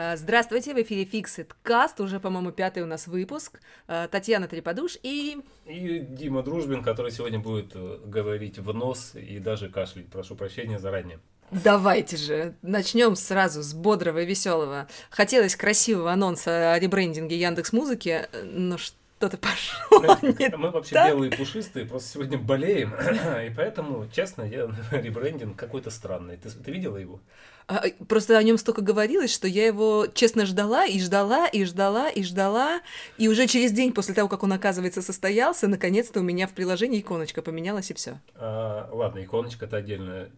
А, Здравствуйте, в эфире Fixit Cast, уже, по-моему, пятый у нас выпуск. А, Татьяна Треподуш и... И Дима Дружбин, который сегодня будет э, говорить в нос и даже кашлять. Прошу прощения заранее. Давайте же, начнем сразу с бодрого и веселого. Хотелось красивого анонса о ребрендинге Яндекс Музыки, но что-то пошло не Мы вообще так. белые пушистые, просто сегодня болеем. И поэтому, честно, я ребрендинг какой-то странный. Ты, ты видела его? А, Просто о нем столько говорилось, что я его честно ждала и ждала и ждала и ждала. И уже через день после того, как он, оказывается, состоялся, наконец-то у меня в приложении иконочка поменялась и все. А, ладно, иконочка это отдельная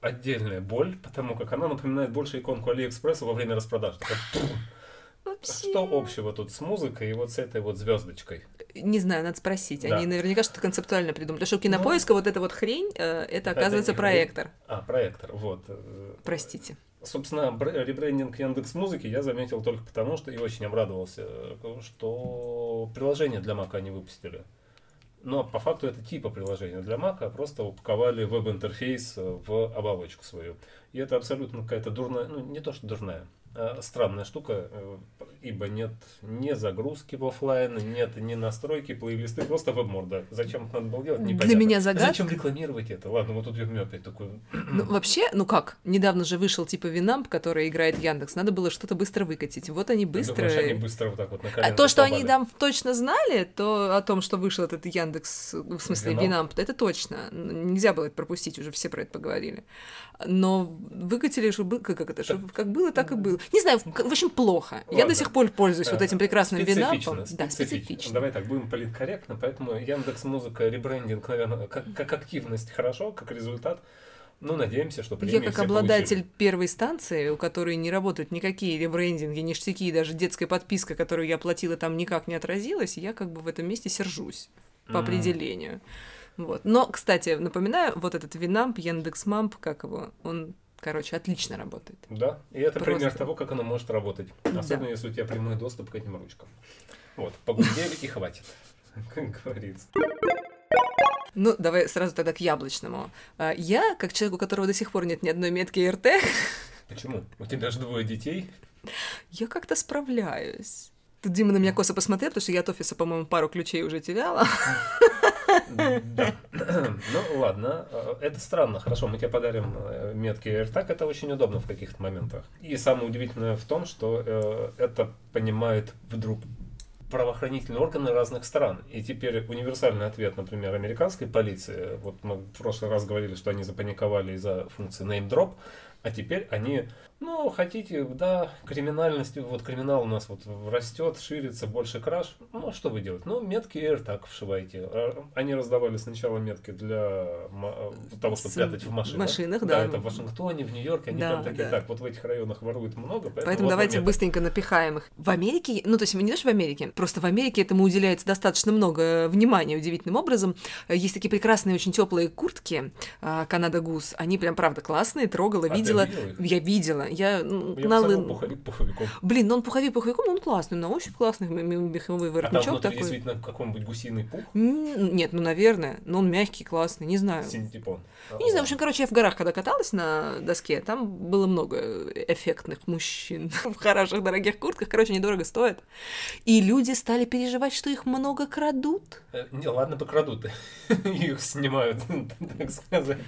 отдельная боль, потому как она напоминает больше иконку Алиэкспресса во время распродажи. Такая, пф, Что общего тут с музыкой и вот с этой вот звездочкой? Не знаю, надо спросить. Да. Они наверняка что-то концептуально придумали. Потому что у кинопоиска вот эта вот хрень, э, это, оказывается, хрень. проектор. А, проектор, вот. Простите. Собственно, бр- ребрендинг Яндекс Музыки я заметил только потому, что и очень обрадовался, что приложение для Мака они выпустили. Но по факту это типа приложения для Мака, просто упаковали веб-интерфейс в оболочку свою. И это абсолютно какая-то дурная, ну не то что дурная, а странная штука, э, ибо нет ни загрузки в офлайн, нет ни настройки, плейлисты, просто веб-морда. Зачем это надо было делать, Для непонятно. меня загадка. Зачем рекламировать это? Ладно, вот тут я опять такой... Ну, вообще, ну как, недавно же вышел типа Winamp, который играет Яндекс, надо было что-то быстро выкатить. Вот они быстро... Думаешь, они быстро вот так вот на А то, что они попали? там точно знали, то о том, что вышел этот Яндекс, в смысле Winamp? Winamp, это точно. Нельзя было это пропустить, уже все про это поговорили. Но выкатили, что было, как это, что как было, так и было. Не знаю, в общем, плохо. Я Ладно. до сих пор пользуюсь вот Э, этим прекрасным Winamp ом. Да, специфично. Давай так, будем политкорректно, поэтому Яндекс Музыка, ребрендинг, наверное, как, как активность хорошо, как результат. Ну, надеемся, что Я как обладатель получили. первой станции, у которой не работают никакие ребрендинги, ништяки, даже детская подписка, которую я оплатила, там никак не отразилась, я как бы в этом месте сержусь по М. определению. Вот. Но, кстати, напоминаю, вот этот Винамп, Яндекс.Мамп, как его, он, короче, отлично работает. Да, и это Просто. пример того, как оно может работать. Особенно, Да. если у тебя прямой доступ к этим ручкам. Вот, погудели и хватит, как говорится. Ну, давай сразу тогда к яблочному. А, Я, как человек, у которого до сих пор нет ни одной метки РТ, Почему? У тебя же двое детей. я как-то справляюсь. Тут Дима на меня косо посмотрел, потому что я от офиса, по-моему, пару ключей уже теряла. Да. Ну, ладно. Это странно. Хорошо, мы тебе подарим э, метки AirTag. Это очень удобно в каких-то моментах. И самое удивительное в том, что э, это понимает вдруг правоохранительные органы разных стран. И теперь универсальный ответ, например, американской полиции. Вот мы в прошлый раз говорили, что они запаниковали из-за функции name drop, а теперь они, ну, хотите, да, криминальность, вот криминал у нас вот растет, ширится, больше краж. Ну, что вы делаете? Ну, метки AirTag вшивайте. А, Они раздавали сначала метки для ма- того, чтобы С- прятать в машинах. машинах, да. это в Вашингтоне, в Нью-Йорке, они Да, прям такие, да. так, вот в этих районах воруют много, поэтому, Поэтому вот давайте меток». быстренько напихаем их. В Америке, ну то есть не даже в Америке, просто в Америке этому уделяется достаточно много э, внимания удивительным образом. Э, Есть такие прекрасные, очень теплые куртки а, Канада Гус. Они прям правда классные, трогала, А видела. Я видела. Я, м, Я на бы пуховик пуховиком. Блин, ну он пуховик пуховиком, но он классный, на ощупь классный, м- м- меховой А там воротничок такой. действительно какой-нибудь гусиный пух? Нет, ну наверное, но он мягкий, классный, не знаю. Синтепон. Я не знаю, в общем, короче, я в горах, когда каталась на доске, там было много эффектных мужчин в хороших дорогих куртках. Короче, недорого стоят. И люди стали переживать, что их много крадут. Э, Не, ладно, покрадут. Их снимают, так сказать.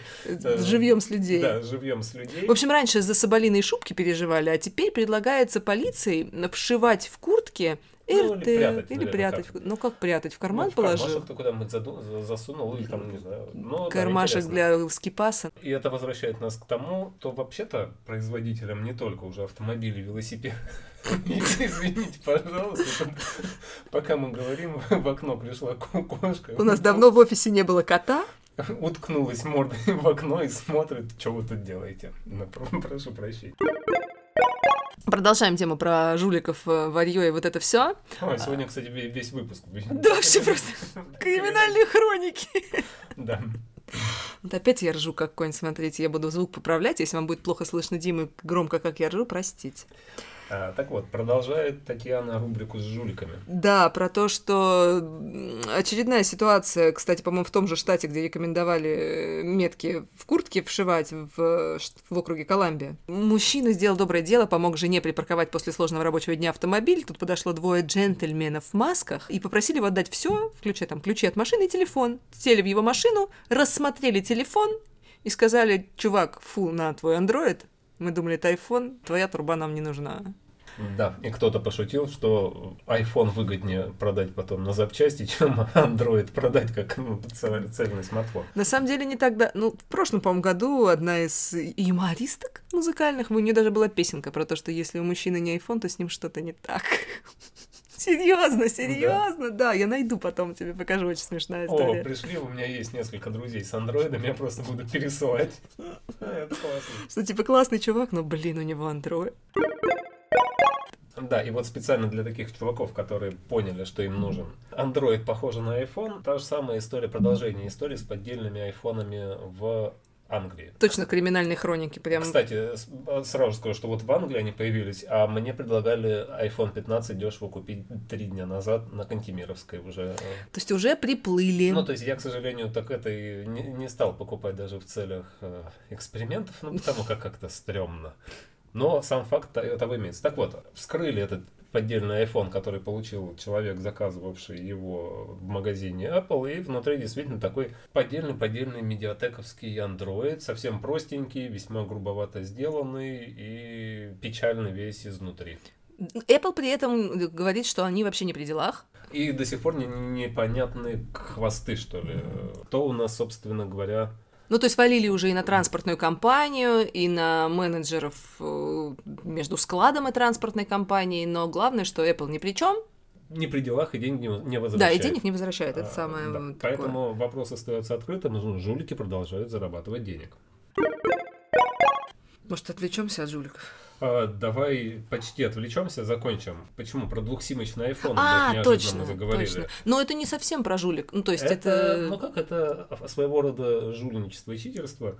Живьем с людей. Да, живьем с людей. В общем, раньше за соболиные шубки переживали, а теперь предлагается полиции вшивать в куртки Ну, РТ. или прятать, или наверное, прятать. как. Ну, как прятать? В Ну, карман в положил? кармашек ты куда-нибудь заду- за- засунул или там, не знаю. Ну, да, Кармашек интересно. для скипаса. И это возвращает нас к тому, то вообще-то производителям не только уже автомобилей, велосипедов. Извините, пожалуйста, пока мы говорим, в окно пришла ко- кошка. У нас давно в офисе не было кота. уткнулась мордой в окно и смотрит, что вы тут делаете. Ну, про- прошу прощения. Продолжаем тему про жуликов, э, варьё и вот это все. Ой, сегодня, кстати, ве- весь выпуск. Да, вообще просто криминальные хроники. Да. Вот опять я ржу как конь, смотрите, я буду звук поправлять, если вам будет плохо слышно Диму громко, как я ржу, простите. А, так вот, продолжает Татьяна рубрику с жуликами. Да, про то, что очередная ситуация, кстати, по-моему, в том же штате, где рекомендовали э, метки в куртке вшивать в, в округе Колумбия. Мужчина сделал доброе дело, помог жене припарковать после сложного рабочего дня автомобиль. Тут подошло двое джентльменов в масках и попросили его отдать все, включая там ключи от машины и телефон. Сели в его машину, рассмотрели телефон и сказали, чувак, фу, на твой андроид, мы думали, это iPhone, твоя труба нам не нужна. Да, и кто-то пошутил, что iPhone выгоднее продать потом на запчасти, чем Android продать как ну, цельный смартфон. На самом деле не так, да. Ну, в прошлом, по-моему, году одна из юмористок музыкальных, у нее даже была песенка про то, что если у мужчины не iPhone, то с ним что-то не так. Серьезно, серьезно, да. да, я найду потом тебе покажу, очень смешная история. О, пришли, у меня есть несколько друзей с андроидом, я просто буду пересылать. Это классно. Что типа классный чувак, но блин, у него андроид. Да, и вот специально для таких чуваков, которые поняли, что им нужен Android похоже на iPhone, та же самая история, продолжение истории с поддельными айфонами в Англии. Точно, криминальные хроники прям. Кстати, а, сразу скажу, что вот в Англии они появились, а мне предлагали iPhone 15 дешево купить три дня назад на Кантемировской уже. То есть уже приплыли. Ну, то есть я, к сожалению, так это и не, не стал покупать даже в целях э, экспериментов, ну, потому как как-то стрёмно. Но сам факт того имеется. Так вот, вскрыли этот поддельный iPhone, который получил человек, заказывавший его в магазине Apple, и внутри действительно такой поддельный-поддельный медиатековский Android, совсем простенький, весьма грубовато сделанный и печальный весь изнутри. Apple при этом говорит, что они вообще не при делах. И до сих пор не, непонятны хвосты, что ли. Кто у нас, собственно говоря, ну, то есть валили уже и на транспортную компанию, и на менеджеров э, между складом и транспортной компанией, но главное, что Apple ни при чем, не при делах и деньги не возвращает. Да, и денег не возвращает, это а, самое да. такое. Поэтому вопрос остается открытым, и жулики продолжают зарабатывать денег. Может, отвлечемся от жуликов? А, давай почти отвлечемся, закончим. Почему про двухсимочный iPhone а, точно, заговорили? Точно. Но это не совсем про жулик. Ну, то есть это, это... Ну как, это своего рода жульничество и читерство.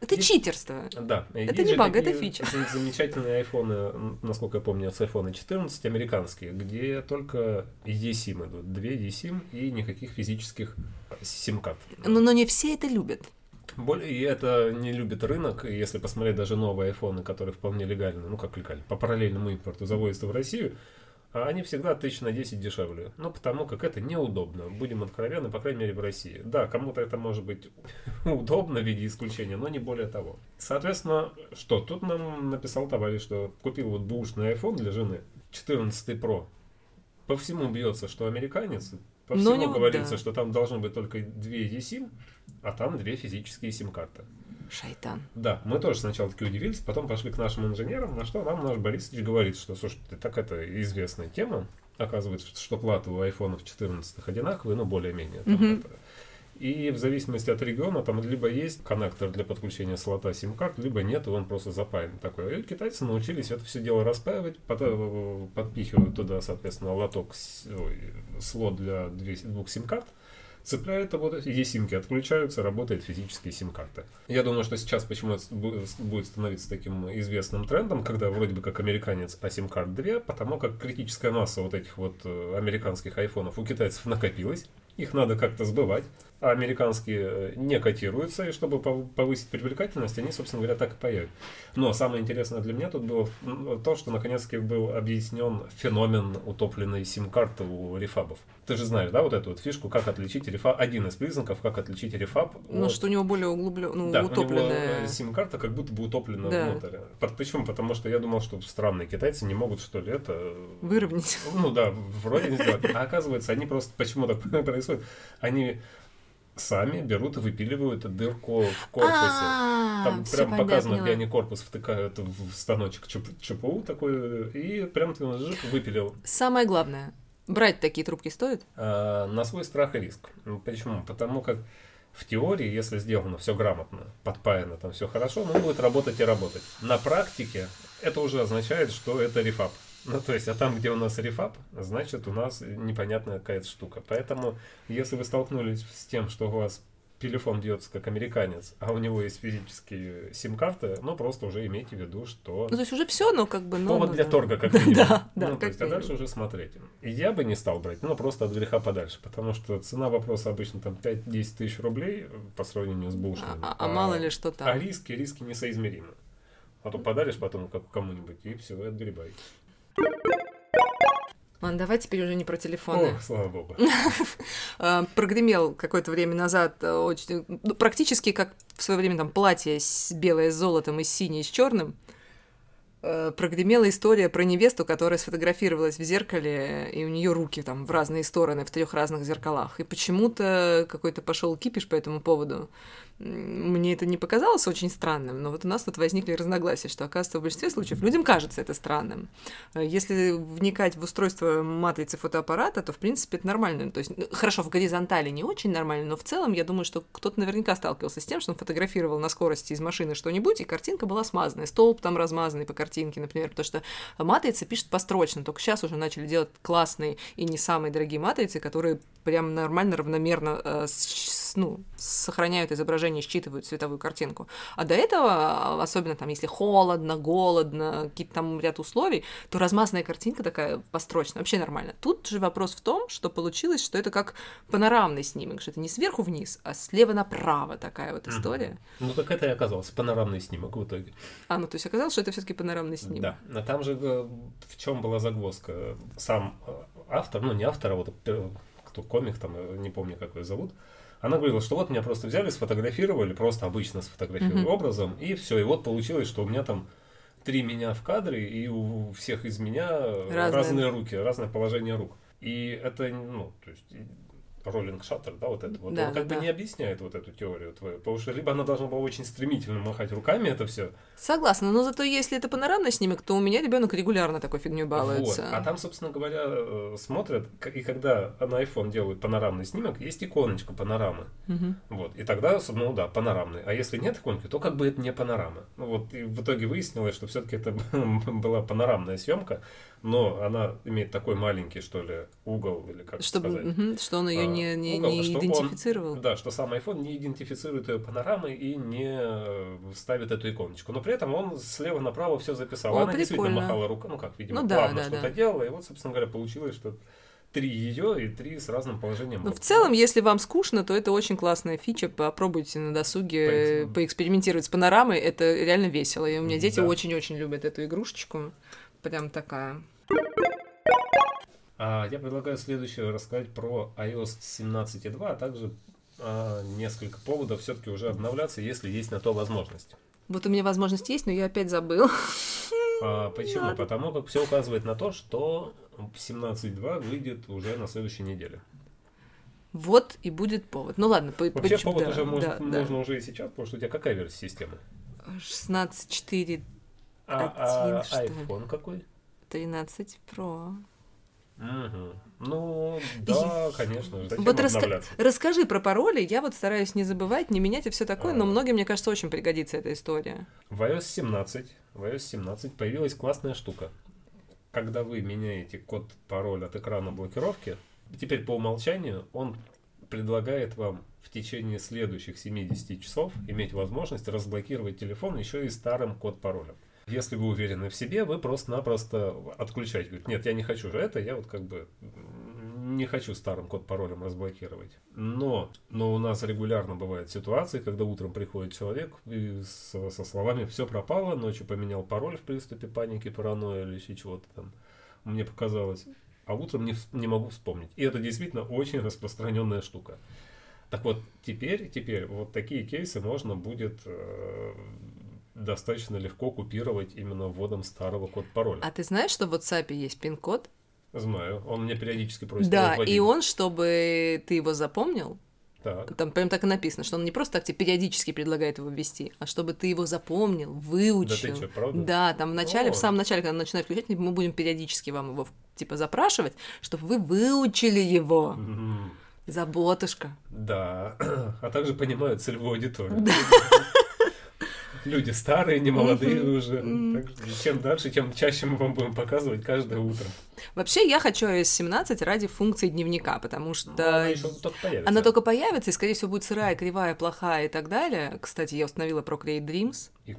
Это есть... читерство. Да. Это не баг, это фича. Замечательные айфоны, насколько я помню, с iPhone 14 американские, где только eSIM идут. Две eSIM и никаких физических сим-карт. Но, но не все это любят. И это не любит рынок, и если посмотреть даже новые айфоны, которые вполне легально, ну как легально, по параллельному импорту завозятся в Россию, а они всегда тысяч на 10 дешевле. Ну, потому как это неудобно. Будем откровенны, по крайней мере, в России. Да, кому-то это может быть удобно в виде исключения, но не более того. Соответственно, что? Тут нам написал товарищ, что купил вот бушный iPhone для жены, 14 Pro. По всему бьется, что американец, по всему не, говорится, да. что там должны быть только две eSIM, а там две физические сим-карты. Шайтан. Да, мы тоже сначала таки удивились, потом пошли к нашим инженерам, на что нам наш Борисович говорит, что, слушай, так это известная тема, оказывается, что платы у айфонов 14 одинаковые, ну, более-менее. Mm-hmm. И в зависимости от региона там либо есть коннектор для подключения слота сим-карт, либо нет, и он просто запаян такой. И китайцы научились это все дело распаивать, потом подпихивают туда, соответственно, лоток, слот для двух сим-карт, цепляют вот эти eSIM-ки, отключаются, работает физические сим-карты. Я думаю, что сейчас почему это будет становиться таким известным трендом, когда вроде бы как американец, а сим-карт 2, потому как критическая масса вот этих вот э, американских айфонов у китайцев накопилась, их надо как-то сбывать а американские э, не котируются, и чтобы повысить привлекательность, они, собственно говоря, так и появят. Но самое интересное для меня тут было то, что наконец-таки был объяснен феномен утопленной сим-карты у рефабов. Ты же знаешь, да, вот эту вот фишку, как отличить рефаб, один из признаков, как отличить рефаб. Ну, от... что у него более углубленная, ну, да, утопленная. Него сим-карта как будто бы утоплена да. внутрь. Почему? Потому что я думал, что странные китайцы не могут, что ли, это... Выровнять. Ну да, вроде не сделать. А оказывается, они просто, почему так происходит, они сами берут и выпиливают дырку в корпусе. А, Там прям показано, где они корпус втыкают в станочек ЧПУ такой, и прям ты выпилил. Самое главное, брать такие трубки стоит? А, на свой страх и риск. Почему? Потому как в теории, если сделано все грамотно, подпаяно, там все хорошо, ну, будет работать и работать. На практике это уже означает, что это рефаб. Ну, то есть, а там, где у нас рефаб, значит, у нас непонятная какая-то штука. Поэтому, если вы столкнулись с тем, что у вас телефон бьется как американец, а у него есть физические сим-карты, ну, просто уже имейте в виду, что... Ну, то есть уже все, но как бы... Ну, Повод ну, для да. торга, как минимум. Да, да, Ну, то есть, а дальше уже смотреть. И я бы не стал брать, ну, просто от греха подальше, потому что цена вопроса обычно там 5-10 тысяч рублей по сравнению с булшными. А, а мало ли что А там. риски, риски несоизмеримы. А то подаришь потом как кому-нибудь, и все, и отгребай. Ладно, давай теперь уже не про телефоны. О, слава богу. А, прогремел какое-то время назад э, очень, ну, практически как в свое время там платье с белое с золотом и синее с черным. Э, Прогремела история про невесту, которая сфотографировалась в зеркале, и у нее руки там в разные стороны, в трех разных зеркалах. И почему-то какой-то пошел кипиш по этому поводу. Мне это не показалось очень странным, но вот у нас тут возникли разногласия, что, оказывается, в большинстве случаев людям кажется это странным. Э, Если вникать в устройство матрицы фотоаппарата, то, в принципе, это нормально. То есть, ну, хорошо, в горизонтали не очень нормально, но в целом, я думаю, что кто-то наверняка сталкивался с тем, что он фотографировал на скорости из машины что-нибудь, и картинка была смазанная, столб там размазанный по картинке, например, потому что матрица пишет построчно, только сейчас уже начали делать классные и не самые дорогие матрицы, которые прям нормально, равномерно э, с- ну, сохраняют изображение, считывают цветовую картинку. А до этого, особенно там, если холодно, голодно, какие-то там ряд условий, то размазанная картинка такая построчная, вообще нормально. Тут же вопрос в том, что получилось, что это как панорамный снимок, что это не сверху вниз, а слева направо такая вот история. Ну так это и оказался панорамный снимок в итоге. А, ну то есть оказалось, что это все-таки панорамный снимок. Да. А там же э, в чем была загвоздка? Сам э, автор, ну не автор, а вот э, кто комик, там, не помню, как ее зовут, она говорила, что вот меня просто взяли, сфотографировали, просто обычно сфотографировали Мгм. образом, и все. И вот получилось, что у меня там три меня в кадре, и у всех из меня Разные. разные руки, разное положение рук. И это, ну, то есть роллинг шаттер, да, вот это вот, Да, он как да, бы не объясняет вот эту теорию твою, потому что либо она должна была очень стремительно махать руками это все, Согласна, но зато если это панорамный снимок, то у меня ребенок регулярно такой фигней балуется. Вот. А там, собственно говоря, э, смотрят, и когда на iPhone делают панорамный снимок, есть иконочка панорамы. Мгм. Вот. И тогда, ну да, панорамный. А если нет иконки, то как бы это не панорама. Ну вот, и в итоге выяснилось, что все-таки это была панорамная съемка, но она имеет такой маленький, что ли, угол, или как Чтобы, сказать. мгм, что он ее А, не, не, угол, не что он- идентифицировал. Да, что сам iPhone не идентифицирует ее панорамой и не э, ставит эту иконочку. Но при этом он слева направо все записал. О, Она действительно прикольно. махала рукой, ну как, видимо, Ну да, плавно да, что-то да. делала. И вот, собственно говоря, получилось, что три ее и три с разным положением. Рук. в целом, если вам скучно, то это очень классная фича. Попробуйте на досуге Поэкс- поэкспериментировать с панорамой. Это реально весело. И у меня дети Да. очень-очень любят эту игрушечку. Прям такая. А я предлагаю следующее рассказать про iOS 17.2, а также а, несколько поводов все-таки уже обновляться, если есть на то возможность. Вот у меня возможность есть, но я опять забыл. А, почему? Ладно. Потому как все указывает на то, что 17.2 выйдет уже на следующей неделе. Вот и будет повод. Ну ладно, по, Вообще поч- повод да, уже может- да, да. можно уже и сейчас, потому что у тебя какая версия системы? 16.4, А, а что iPhone какой? 13 Pro. Ну, да, конечно. же. Зачем Вот раска-? Расскажи про пароли. Я вот стараюсь не забывать, не менять и все такое, но А. многим, мне кажется, очень пригодится эта история. В iOS 17, в iOS 17 появилась классная штука. Когда вы меняете код пароль от экрана блокировки, теперь по умолчанию он предлагает вам в течение следующих 70 часов иметь возможность разблокировать телефон еще и старым код паролем. Если вы уверены в себе, вы просто-напросто отключаете. Говорит, нет, я не хочу же это, я вот как бы не хочу старым код паролем разблокировать. Но, но у нас регулярно бывают ситуации, когда утром приходит человек и со, со словами «все пропало», ночью поменял пароль в приступе паники, паранойи или еще чего-то там, мне показалось, а утром не, не могу вспомнить. И это действительно очень распространенная штука. Так вот, теперь, теперь вот такие кейсы можно будет э, достаточно легко купировать именно вводом старого код-пароля. А ты знаешь, что в WhatsApp есть пин-код? Знаю, он мне периодически просит Да, и он, чтобы ты его запомнил, Так. там прям так и написано, что он не просто так тебе периодически предлагает его ввести, а чтобы ты его запомнил, Да выучил. ты что, правда? Да, там в начале, О. в самом начале, когда начинают включать, мы будем периодически вам его типа запрашивать, чтобы вы выучили его. Мгм. Заботушка. Да, а также понимают целевую аудиторию. люди старые, не молодые уже. чем дальше, тем чаще мы вам будем показывать каждое утро. Вообще, я хочу iOS 17 ради функции дневника, потому что... Но она еще только появится. Она только появится, и, скорее всего, будет сырая, кривая, плохая и так далее. Кстати, я установила Procreate Dreams. И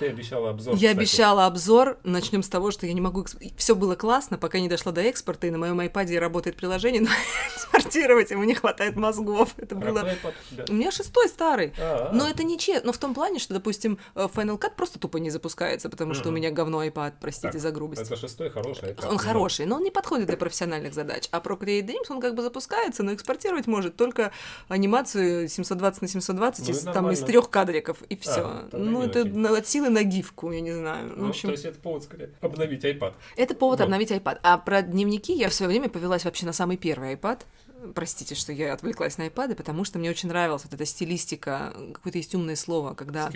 ты обещала обзор. Я кстати. обещала обзор. Начнем с того, что я не могу... Все было классно, пока не дошло до экспорта, и на моем iPad работает приложение, но экспортировать ему не хватает мозгов. Это А было... iPad у меня шестой старый. А, Но а. это не честно. Но в том плане, что, допустим, э, Final Cut просто тупо не запускается, потому что у меня говно iPad, простите Так, за грубость. Это шестой хороший iPad. Он хороший, но он не подходит для профессиональных задач. А Procreate Dreams, он как бы запускается, но экспортировать может только анимацию 720 на 720 Ну из, там, из трех кадриков, и все. тогда ну, это от силы на гифку, я не знаю. Ну, в общем, то есть это повод скорее обновить iPad. это повод вот. обновить iPad. А про дневники я в свое время повелась вообще на самый первый iPad. Простите, что я отвлеклась на iPad, потому что мне очень нравилась вот эта стилистика, какое-то есть умное слово, когда...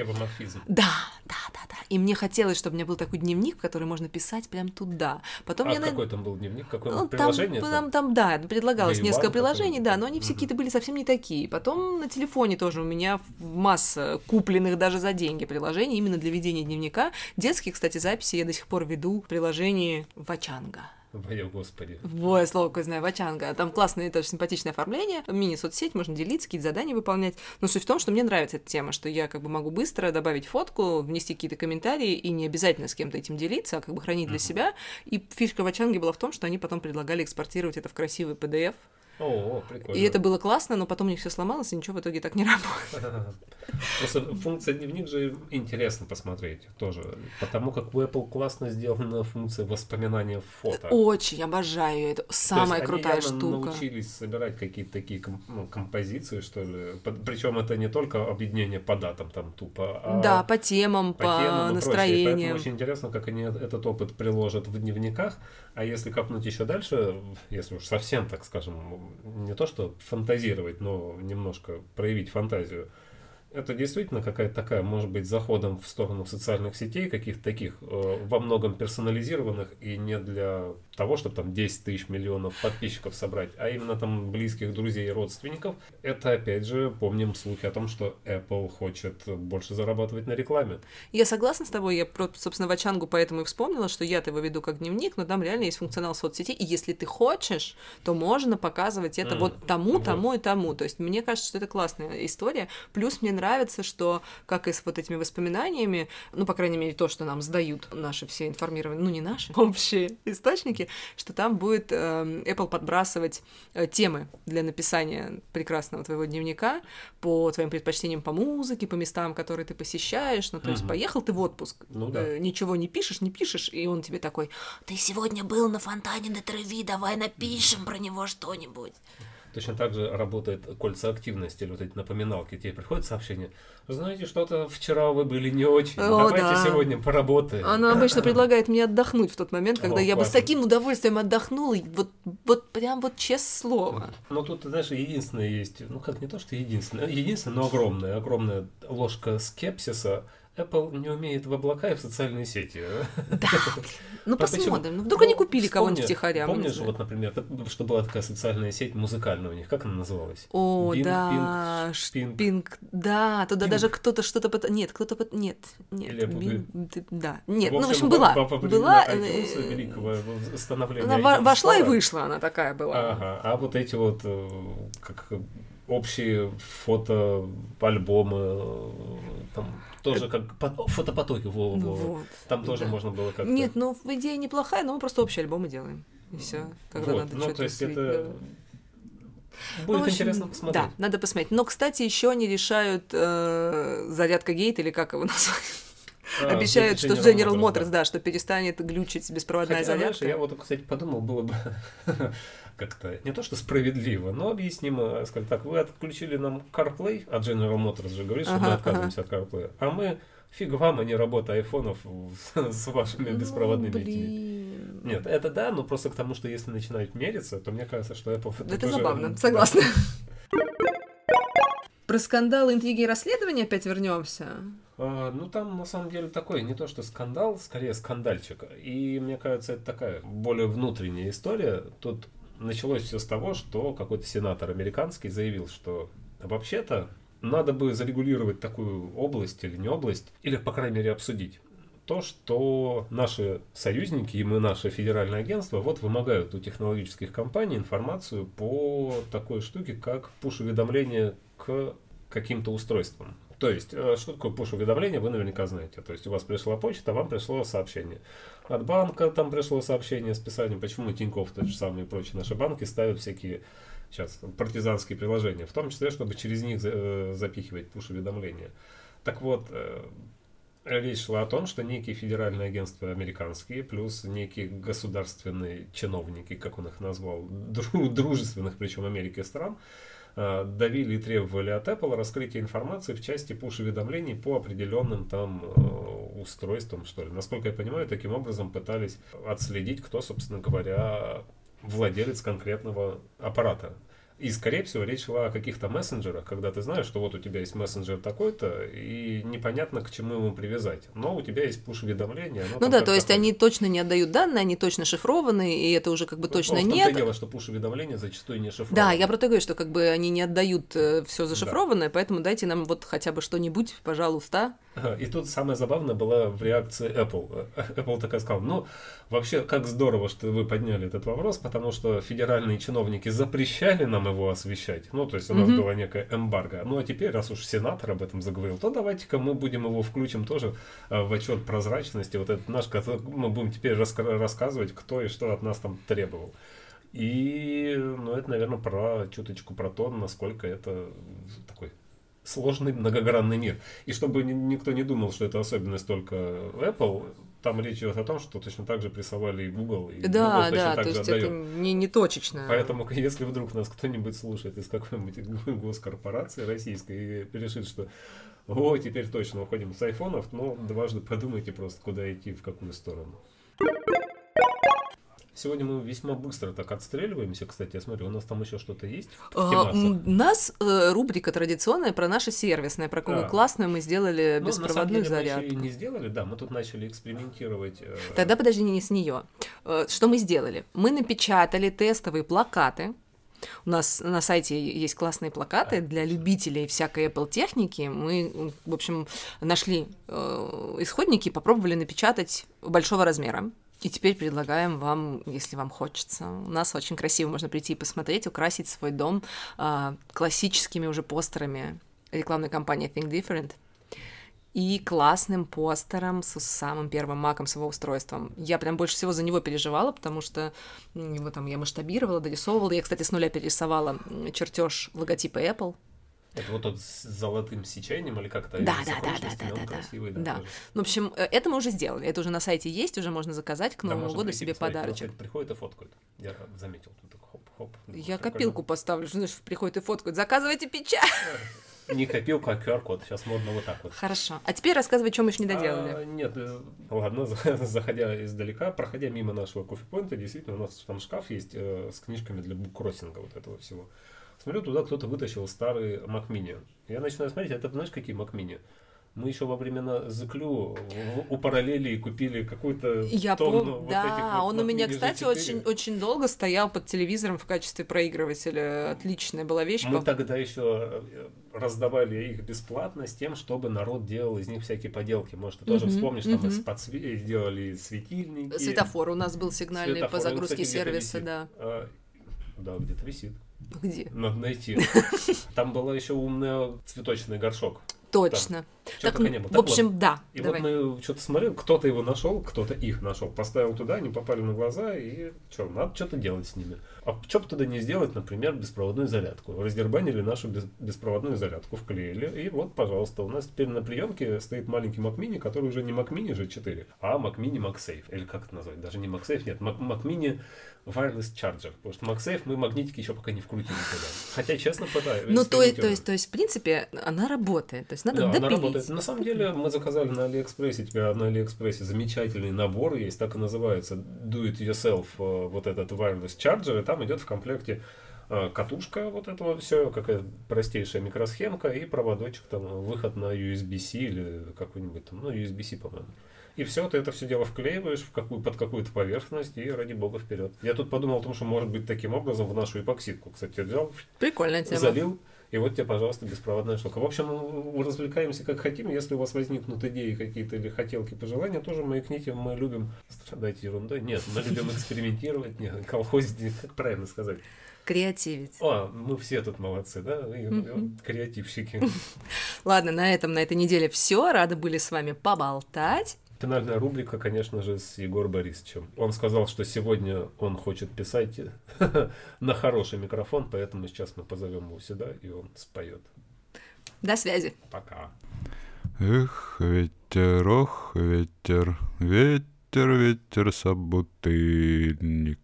Да, да, да, да. И мне хотелось, чтобы у меня был такой дневник, в который можно писать прям туда. Потом А я на- какой там был дневник? Какое ну, приложение? там, там? там, да, предлагалось Day несколько приложений, да, но они все какие-то были совсем не такие. Потом на телефоне тоже у меня масса купленных даже за деньги приложений именно для ведения дневника. Детские, кстати, записи я до сих пор веду в приложении Вачанга. Ой, господи. Во, слово какое знаю, Вачанга. Там классное, тоже симпатичное оформление, мини-соцсеть, можно делиться, какие-то задания выполнять. Но суть в том, что мне нравится эта тема, что я как бы могу быстро добавить фотку, внести какие-то комментарии, и не обязательно с кем-то этим делиться, а как бы хранить для Мгм. себя. И фишка Вачанги была в том, что они потом предлагали экспортировать это в красивый PDF. О, прикольно. И это было классно, но потом у них все сломалось, и ничего в итоге так не работает. Просто функция дневник же интересно посмотреть тоже. Потому как у Apple классно сделана функция воспоминания фото. Очень обожаю это. То есть Самая они крутая явно штука. научились собирать какие-то такие ну, композиции, что ли. Причем это не только объединение по датам там тупо, а Да, по темам, по, по темам настроениям. Поэтому очень интересно, как они этот опыт приложат в дневниках. А если копнуть еще дальше, если уж совсем, так скажем, не то что фантазировать, но немножко проявить фантазию, это действительно какая-то такая, может быть, заходом в сторону социальных сетей, каких-то таких э, во многом персонализированных и не для того, чтобы там 10 тысяч миллионов подписчиков собрать, а именно там близких друзей и родственников. Это, опять же, помним слухи о том, что Apple хочет больше зарабатывать на рекламе. Я согласна с тобой, я, про- собственно, Вачангу поэтому и вспомнила, что я-то его веду как дневник, но там реально есть функционал соцсетей, и если ты хочешь, то можно показывать это Мгм. вот тому, Вот. тому и тому. То есть мне кажется, что это классная история. Плюс мне нравится, что, как и с вот этими воспоминаниями, ну, по крайней мере, то, что нам сдают наши все информированные, ну, не наши, общие источники, что там будет эм, Apple подбрасывать э, темы для написания прекрасного твоего дневника по твоим предпочтениям по музыке, по местам, которые ты посещаешь. Ну, то есть Мгм. поехал ты в отпуск, Ну да. э, ничего не пишешь, не пишешь, и он тебе такой, ты сегодня был на фонтане на Треви, давай напишем про него что-нибудь. Точно так же работает кольца активности, или вот эти напоминалки. Тебе приходит сообщение, знаете, что-то вчера вы были не очень, О, давайте да. сегодня поработаем. Она обычно предлагает мне отдохнуть в тот момент, когда О, я бы с классно. таким удовольствием отдохнула, вот, вот прям вот честное слово. Но тут, знаешь, единственное есть, ну как не то, что единственное, единственное, но огромная, огромная ложка скепсиса. Apple не умеет в облака и в социальные сети. Да. Ну, посмотрим. Ну, вдруг они купили кого-нибудь втихаря. Помнишь, вот, например, что была такая социальная сеть музыкальная у них, как она называлась? О, да, Пинг, да, туда даже кто-то что-то... Нет, кто-то... Нет, нет, да, нет, ну, в общем, была, была, э, великого становления она вошла и вышла, она такая была. Ага, а вот эти вот э, как общие фото альбомы э, там тоже как по- фотопотоки во, во, Ну во. вот. там тоже да. можно было как-то Нет, ну, идея неплохая, но мы просто общие альбомы делаем. И все, когда вот, надо ну что-то то есть это да. будет Ну, общем, интересно посмотреть Да, надо посмотреть. Но, кстати, еще они решают э, зарядка гейт, или как его назвать? А, Обещают, что General Motors, да, что перестанет глючить беспроводная Хотя, знаешь, зарядка. я вот, кстати, подумал, было бы как-то не то что справедливо, но объяснимо, скажем так, вы отключили нам CarPlay, а General Motors же говорит, что мы Ага, отказываемся от CarPlay, а мы фиг вам, а не работа айфонов с вашими Ну, беспроводными этими. блин. Нет, это да, но просто к тому, что если начинать мериться, то мне кажется, что Apple... Это тоже- забавно, согласна. Про скандалы, интриги и расследования опять вернемся. А, ну, там, на самом деле, такой, не то что скандал, скорее скандальчик. И, мне кажется, это такая более внутренняя история. Тут началось все с того, что какой-то сенатор американский заявил, что вообще-то надо бы зарегулировать такую область или не область, или, по крайней мере, обсудить то, что наши союзники и мы, наше федеральное агентство, вот вымогают у технологических компаний информацию по такой штуке, как пуш-уведомления к каким-то устройствам. То есть, э, что такое пуш-уведомление, вы наверняка знаете. То есть, у вас пришла почта, вам пришло сообщение. От банка там пришло сообщение с писанием, почему Тинькофф, тот же самый и прочие наши банки ставят всякие сейчас партизанские приложения, в том числе, чтобы через них э, запихивать пуш-уведомления. Так вот, э, речь шла о том, что некие федеральные агентства американские, плюс некие государственные чиновники, как он их назвал, дружественных, причем Америки стран, давили и требовали от Apple раскрытия информации в части пуш-уведомлений по определенным там э, устройствам, что ли. Насколько я понимаю, таким образом пытались отследить, кто, собственно говоря, владелец конкретного аппарата. И, скорее всего, речь шла о каких-то мессенджерах, когда ты знаешь, что вот у тебя есть мессенджер такой-то, и непонятно, к чему ему привязать. Но у тебя есть пуш-уведомление. Ну да, то есть они точно не отдают данные, они точно шифрованы, и это уже как бы точно ну, нет. В дело, что пуш-уведомления зачастую не шифрованы. Да, я про то говорю, что как бы они не отдают э, все зашифрованное, да. поэтому дайте нам вот хотя бы что-нибудь, пожалуйста. И тут самое забавное было в реакции Apple. Apple такая сказала, ну, вообще, как здорово, что вы подняли этот вопрос, потому что федеральные чиновники запрещали нам его освещать. Ну, то есть у нас mm-hmm. была некая эмбарго. Ну, а теперь, раз уж сенатор об этом заговорил, то давайте-ка мы будем его включим тоже э, в отчет прозрачности. Вот этот наш, мы будем теперь раска- рассказывать, кто и что от нас там требовал. И, ну, это, наверное, про чуточку про то, насколько это такой сложный многогранный мир. И чтобы никто не думал, что это особенность только Apple, там речь идет о том, что точно так же прессовали и Google, и да, Google да, то есть отдает. это не, не точечно. Поэтому, если вдруг нас кто-нибудь слушает из какой-нибудь госкорпорации российской и решит, что о, теперь точно уходим с айфонов, но дважды подумайте просто, куда идти, в какую сторону. Сегодня мы весьма быстро так отстреливаемся, кстати, я смотрю, у нас там еще что-то есть а, У нас э, рубрика традиционная про наше сервисное, про какую да. классную мы сделали ну, беспроводную зарядку. Мы не сделали, да, мы тут начали экспериментировать. Э... Тогда подожди, не с нее. Э, что мы сделали? Мы напечатали тестовые плакаты, у нас на сайте есть классные плакаты для любителей всякой Apple техники. Мы, в общем, нашли э, исходники, попробовали напечатать большого размера. И теперь предлагаем вам, если вам хочется, у нас очень красиво можно прийти и посмотреть, украсить свой дом а, классическими уже постерами рекламной кампании Think Different и классным постером с самым первым маком с его устройством. Я прям больше всего за него переживала, потому что его там я масштабировала, дорисовывала. Я, кстати, с нуля перерисовала чертеж логотипа Apple это вот тот с золотым сечением или как-то? Да, да, да, да, да, да, красивый, да. да. Ну, в общем, э, это мы уже сделали. Это уже на сайте есть, уже можно заказать к Новому да, году себе подарочек. Приходит и фоткают. Я заметил, тут так хоп-хоп. Я копилку поставлю, что значит, приходит и фоткают. Заказывайте печать. Не копилку, а QR-код. Сейчас модно вот так вот. Хорошо. А теперь рассказывай, чем мы еще не доделали. А, нет, э, ладно, заходя издалека, проходя мимо нашего кофе-поинта, действительно, у нас там шкаф есть э, с книжками для буккроссинга вот этого всего. Смотрю, туда кто-то вытащил старый Mac Mini. Я начинаю смотреть, это знаешь, какие Mac Mini? Мы еще во времена Зыклю у параллели купили какую-то Я тонну пом... вот да, вот он у меня, кстати, очень, очень долго стоял под телевизором в качестве проигрывателя. Отличная была вещь. Мы по... тогда еще э, раздавали их бесплатно с тем, чтобы народ делал из них всякие поделки. Может, ты тоже вспомнишь, там из подсве... сделали светильники. Светофор у нас был сигнальный Светофор, по загрузке кстати, сервиса, да. А, да, где-то висит. Где? Надо найти. Там был еще умный цветочный горшок. Точно. Так, не было. В общем, вот. да. И давай. вот мы что-то смотрели, кто-то его нашел, кто-то их нашел, поставил туда, они попали на глаза, и что, надо что-то делать с ними. А что бы туда не сделать, например, беспроводную зарядку? Раздербанили нашу беспроводную зарядку, вклеили, и вот, пожалуйста, у нас теперь на приемке стоит маленький Mac Mini, который уже не Mac Mini же 4, а Mac Mini MagSafe. Или как это назвать? Даже не MagSafe, нет, Mac, Mac Mini wireless charger, потому что MagSafe мы магнитики еще пока не вкрутили туда. Хотя, честно, пытаюсь. Ну, то, то, есть, то есть, в принципе, она работает, то есть надо да, допилить. Работает. На самом деле, мы заказали на Алиэкспрессе, теперь на Алиэкспрессе замечательный набор есть, так и называется, Do It Yourself, э, вот этот wireless charger, и там идет в комплекте э, катушка, вот это вот все, какая простейшая микросхемка и проводочек, там, выход на USB-C или какой-нибудь там, ну, USB-C, по-моему. И все, ты это все дело вклеиваешь в какую, под какую-то поверхность и ради бога вперед. Я тут подумал о том, что может быть таким образом в нашу эпоксидку, кстати, взял, Прикольная тема. залил, И вот тебе, пожалуйста, беспроводная штука. В общем, развлекаемся как хотим. Если у вас возникнут идеи какие-то или хотелки, пожелания, тоже маякните. Мы любим страдать ерундой. Нет, мы любим экспериментировать. Нет, колхозить, как правильно сказать? Креативить. О, мы все тут молодцы, да? И, mm-hmm. Креативщики. Ладно, на этом на этой неделе все. Рады были с вами поболтать. Финальная рубрика, конечно же, с Егор Борисовичем. Он сказал, что сегодня он хочет писать на хороший микрофон, поэтому сейчас мы позовем его сюда, и он споет. До связи. Пока. Эх, ветер, ох, ветер, ветер, ветер, собутыльник.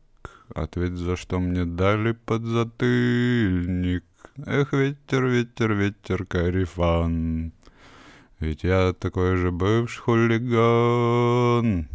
Ответь, за что мне дали подзатыльник. Эх, ветер, ветер, ветер, карифан. Ведь я такой же бывший хулиган.